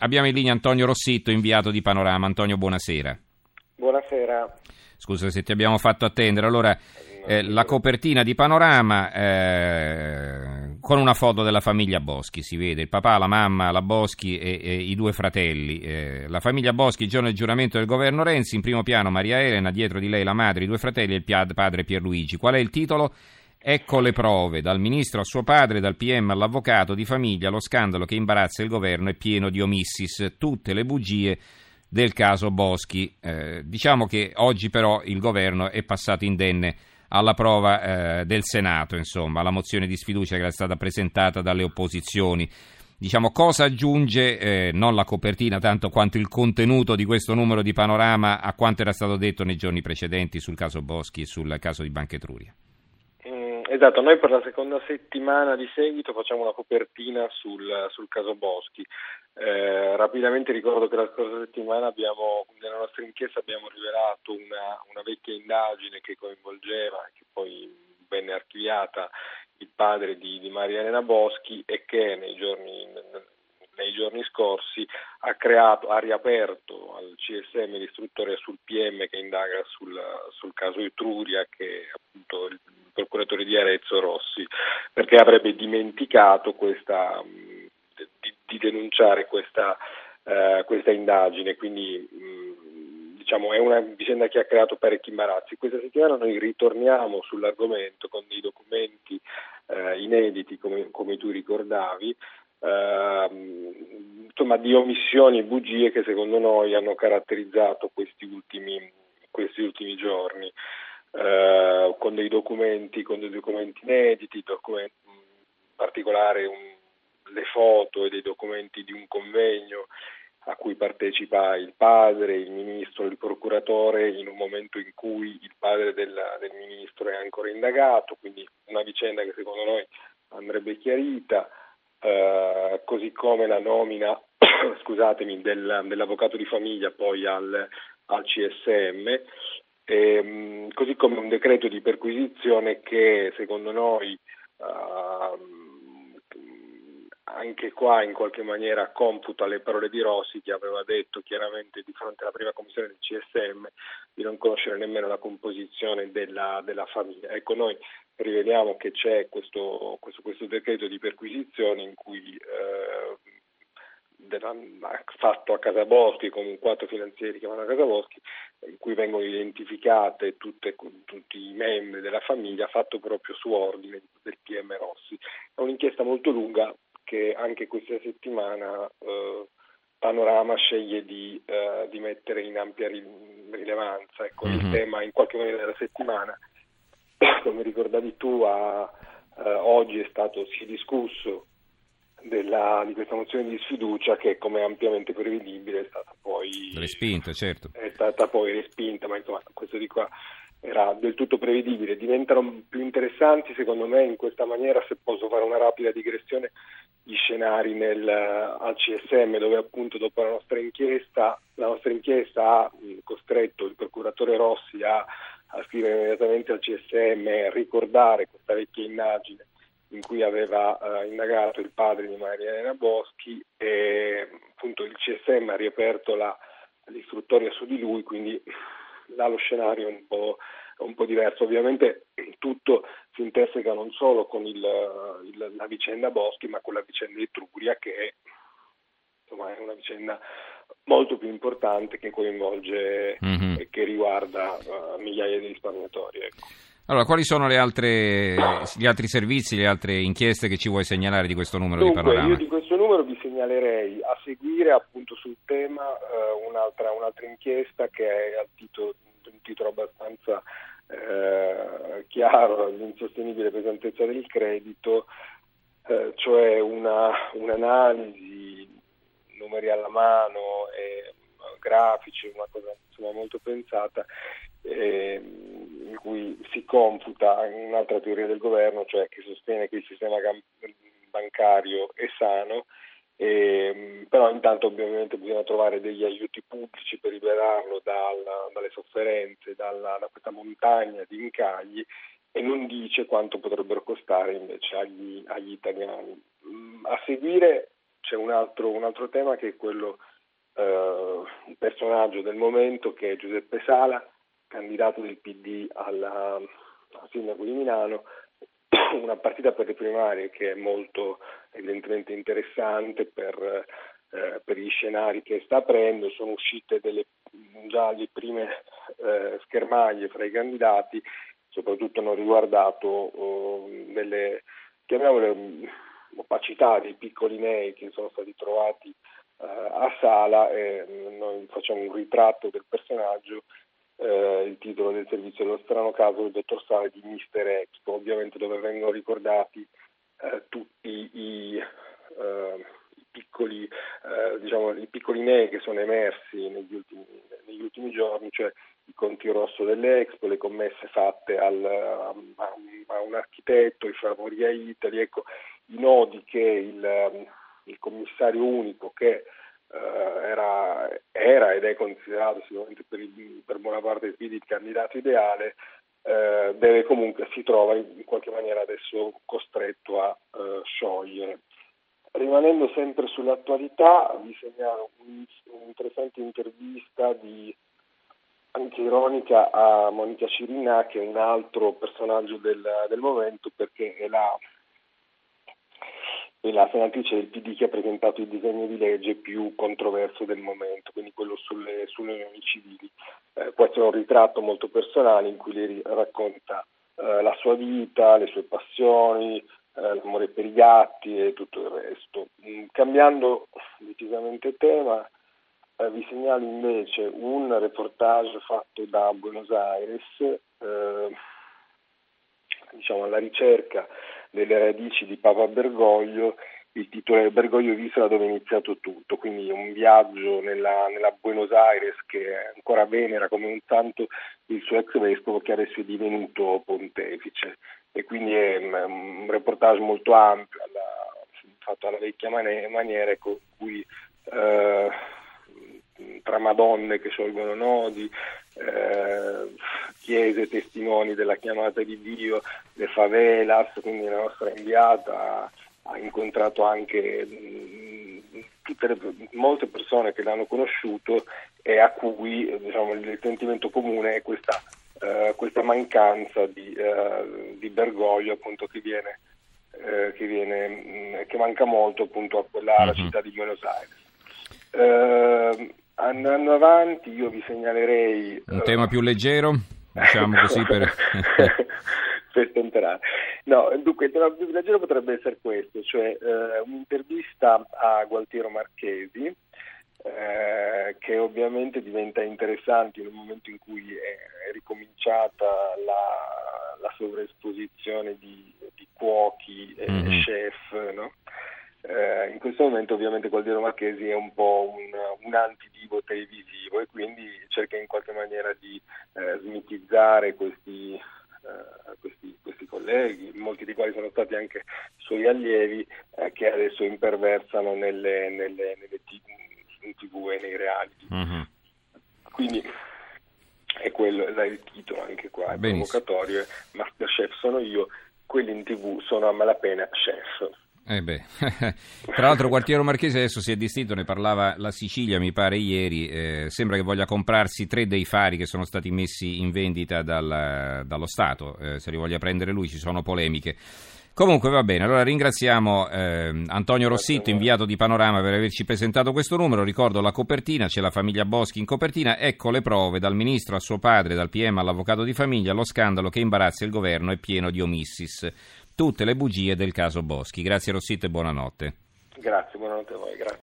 Abbiamo in linea Antonio Rossitto, inviato di Panorama. Antonio, buonasera. Buonasera. Scusa se ti abbiamo fatto attendere. Allora, eh, la copertina di Panorama eh, con una foto della famiglia Boschi, si vede il papà, la mamma, la Boschi e, e i due fratelli. Eh, la famiglia Boschi, il giorno del giuramento del governo Renzi, in primo piano Maria Elena, dietro di lei la madre, i due fratelli e il padre Pierluigi. Qual è il titolo? Ecco le prove, dal ministro a suo padre, dal PM all'avvocato di famiglia, lo scandalo che imbarazza il governo è pieno di omissis, tutte le bugie del caso Boschi. Eh, diciamo che oggi però il governo è passato indenne alla prova eh, del Senato, insomma, la mozione di sfiducia che era stata presentata dalle opposizioni. Diciamo, cosa aggiunge eh, non la copertina tanto quanto il contenuto di questo numero di panorama a quanto era stato detto nei giorni precedenti sul caso Boschi e sul caso di Banca Etruria? Esatto, noi per la seconda settimana di seguito facciamo una copertina sul, sul caso Boschi. Eh, rapidamente ricordo che la scorsa settimana abbiamo, nella nostra inchiesta abbiamo rivelato una, una vecchia indagine che coinvolgeva, che poi venne archiviata, il padre di, di Maria Elena Boschi e che nei giorni, nei giorni scorsi ha, creato, ha riaperto al CSM l'istruttore sul PM che indaga sul, sul caso Etruria che appunto il procuratore di Arezzo Rossi, perché avrebbe dimenticato questa, di, di, denunciare questa, uh, questa, indagine, quindi mh, diciamo, è una vicenda che ha creato parecchi imbarazzi. Questa settimana noi ritorniamo sull'argomento con dei documenti uh, inediti, come, come, tu ricordavi, uh, insomma, di omissioni e bugie che secondo noi hanno caratterizzato questi ultimi, questi ultimi giorni eh, con dei documenti, con dei documenti inediti, documenti, in particolare un, le foto e dei documenti di un convegno a cui partecipa il padre, il ministro, il procuratore in un momento in cui il padre del, del ministro è ancora indagato, quindi una vicenda che secondo noi andrebbe chiarita, eh, così come la nomina scusatemi, del, dell'avvocato di famiglia poi al, al CSM ehm, così come un decreto di perquisizione che secondo noi uh, anche qua in qualche maniera computa le parole di Rossi che aveva detto chiaramente di fronte alla prima commissione del CSM di non conoscere nemmeno la composizione della, della famiglia. Ecco, noi riveliamo che c'è questo, questo, questo decreto di perquisizione in cui eh, fatto a Casa Boschi con un quattro finanzieri che vanno a Casa Boschi in cui vengono identificate tutte, tutti i membri della famiglia fatto proprio su ordine del PM Rossi. È un'inchiesta molto lunga che anche questa settimana eh, Panorama sceglie di, eh, di, mettere in ampia rilevanza. Ecco, mm-hmm. Il tema in qualche maniera della settimana, come ricordavi tu, a, eh, oggi è stato, si è discusso della, di questa mozione di sfiducia che come ampiamente prevedibile è stata poi respinta, certo. È stata poi respinta, ma insomma questo di qua era del tutto prevedibile. Diventano più interessanti secondo me in questa maniera, se posso fare una rapida digressione, gli scenari nel, al CSM dove appunto dopo la nostra inchiesta, la nostra inchiesta ha costretto il procuratore Rossi a, a scrivere immediatamente al CSM ricordare questa vecchia indagine in cui aveva eh, indagato il padre di Maria Elena Boschi e appunto il CSM ha riaperto la, l'istruttoria su di lui, quindi là lo scenario è un po', un po diverso. Ovviamente tutto si interseca non solo con il, il, la vicenda Boschi, ma con la vicenda Etruria che è, insomma, è una vicenda molto più importante che coinvolge mm-hmm. e che riguarda uh, migliaia di risparmiatori. Ecco. Allora, quali sono altre, gli altri servizi, le altre inchieste che ci vuoi segnalare di questo numero Dunque, di panorama? Io di questo numero vi segnalerei a seguire appunto sul tema eh, un'altra, un'altra, inchiesta che è al titolo, un titolo abbastanza eh, chiaro, l'insostenibile pesantezza del credito, eh, cioè una, un'analisi, numeri alla mano e grafici, una cosa insomma, molto pensata. In cui si confuta un'altra teoria del governo, cioè che sostiene che il sistema bancario è sano, e, però intanto ovviamente bisogna trovare degli aiuti pubblici per liberarlo dal, dalle sofferenze, dalla, da questa montagna di incagli e non dice quanto potrebbero costare invece agli, agli italiani. A seguire c'è un altro, un altro, tema che è quello, eh, un personaggio del momento che è Giuseppe Sala, candidato del PD alla, al sindaco di Milano, una partita per le primarie che è molto evidentemente interessante per, eh, per gli scenari che sta aprendo, sono uscite delle, già le prime eh, schermaglie fra i candidati, soprattutto hanno riguardato oh, delle, chiamiamole mm, opacità dei piccoli nei che sono stati trovati eh, a Sala e noi facciamo un ritratto del personaggio eh, il titolo del servizio. Dello strano caso del dottor Sale di Mister Expo, ovviamente dove vengono ricordati eh, tutti i, eh, i piccoli, eh, diciamo, i piccoli nei che sono emersi negli ultimi, negli ultimi, giorni, cioè i conti rosso delle Expo, le commesse fatte al, a, a, un architetto, i favori a Italy, ecco, i nodi che il, il commissario unico che Uh, era, era, ed è considerato sicuramente per, il, per buona parte PD il candidato ideale, uh, deve comunque si trova in, qualche maniera adesso costretto a uh, sciogliere. Rimanendo sempre sull'attualità, vi segnalo un'interessante intervista di, anche ironica a Monica Cirinà, che è un altro personaggio del, del momento, perché è la e la senatrice del PD che ha presentato il disegno di legge più controverso del momento, quindi quello sulle, sulle unioni civili. Eh, questo è un ritratto molto personale in cui lei racconta eh, la sua vita, le sue passioni, eh, l'amore per i gatti e tutto il resto. Mm, cambiando decisamente tema, eh, vi segnalo invece un reportage fatto da Buenos Aires, eh, diciamo alla ricerca delle radici di Papa Bergoglio, il titolo è Bergoglio Visola dove è iniziato tutto, quindi un viaggio nella, nella, Buenos Aires che ancora venera come un santo il suo ex vescovo che adesso è divenuto pontefice. E quindi è un reportage molto ampio alla, fatto alla vecchia maniera con cui eh, tra madonne che sciolgono nodi, eh, chiese testimoni della chiamata di Dio, le favelas, quindi la nostra inviata ha incontrato anche mh, le, molte persone che l'hanno conosciuto e a cui diciamo, il sentimento comune è questa, uh, questa mancanza di, uh, di, Bergoglio appunto, che, viene, uh, che, viene, mh, che, manca molto appunto a quella mm-hmm. città di Buenos Aires. Andando avanti io vi segnalerei... Un tema più leggero? diciamo così per... per tenterare. No, dunque il tema più leggero potrebbe essere questo, cioè eh, un'intervista a Gualtiero Marchesi, eh, che ovviamente diventa interessante in un momento in cui è, è ricominciata la, la sovraesposizione di, di cuochi e mm-hmm. chef, no? Eh, in questo momento ovviamente Gualdiero Marchesi è un po' un, un antidivo televisivo e quindi cerca in qualche maniera di eh, smitizzare questi, eh, questi, questi, colleghi, molti dei quali sono stati anche suoi allievi, eh, che adesso imperversano nelle, nelle, nelle t- in tv e nei reality. Mm-hmm. Quindi è quello è il titolo anche qua, è provocatorio, Masterchef sono io, quelli in tv sono a malapena chef. Eh Tra l'altro Quartiero Marchese adesso si è distinto, ne parlava la Sicilia mi pare ieri, eh, sembra che voglia comprarsi tre dei fari che sono stati messi in vendita dal, dallo Stato, eh, se li voglia prendere lui ci sono polemiche. Comunque va bene, allora ringraziamo eh, Antonio Rossitto, inviato di Panorama, per averci presentato questo numero. Ricordo la copertina, c'è la famiglia Boschi in copertina. Ecco le prove, dal ministro a suo padre, dal PM all'avvocato di famiglia, lo scandalo che imbarazza il governo è pieno di omissis tutte le bugie del caso Boschi. Grazie Rossito e buonanotte. Grazie, buonanotte a voi. Grazie.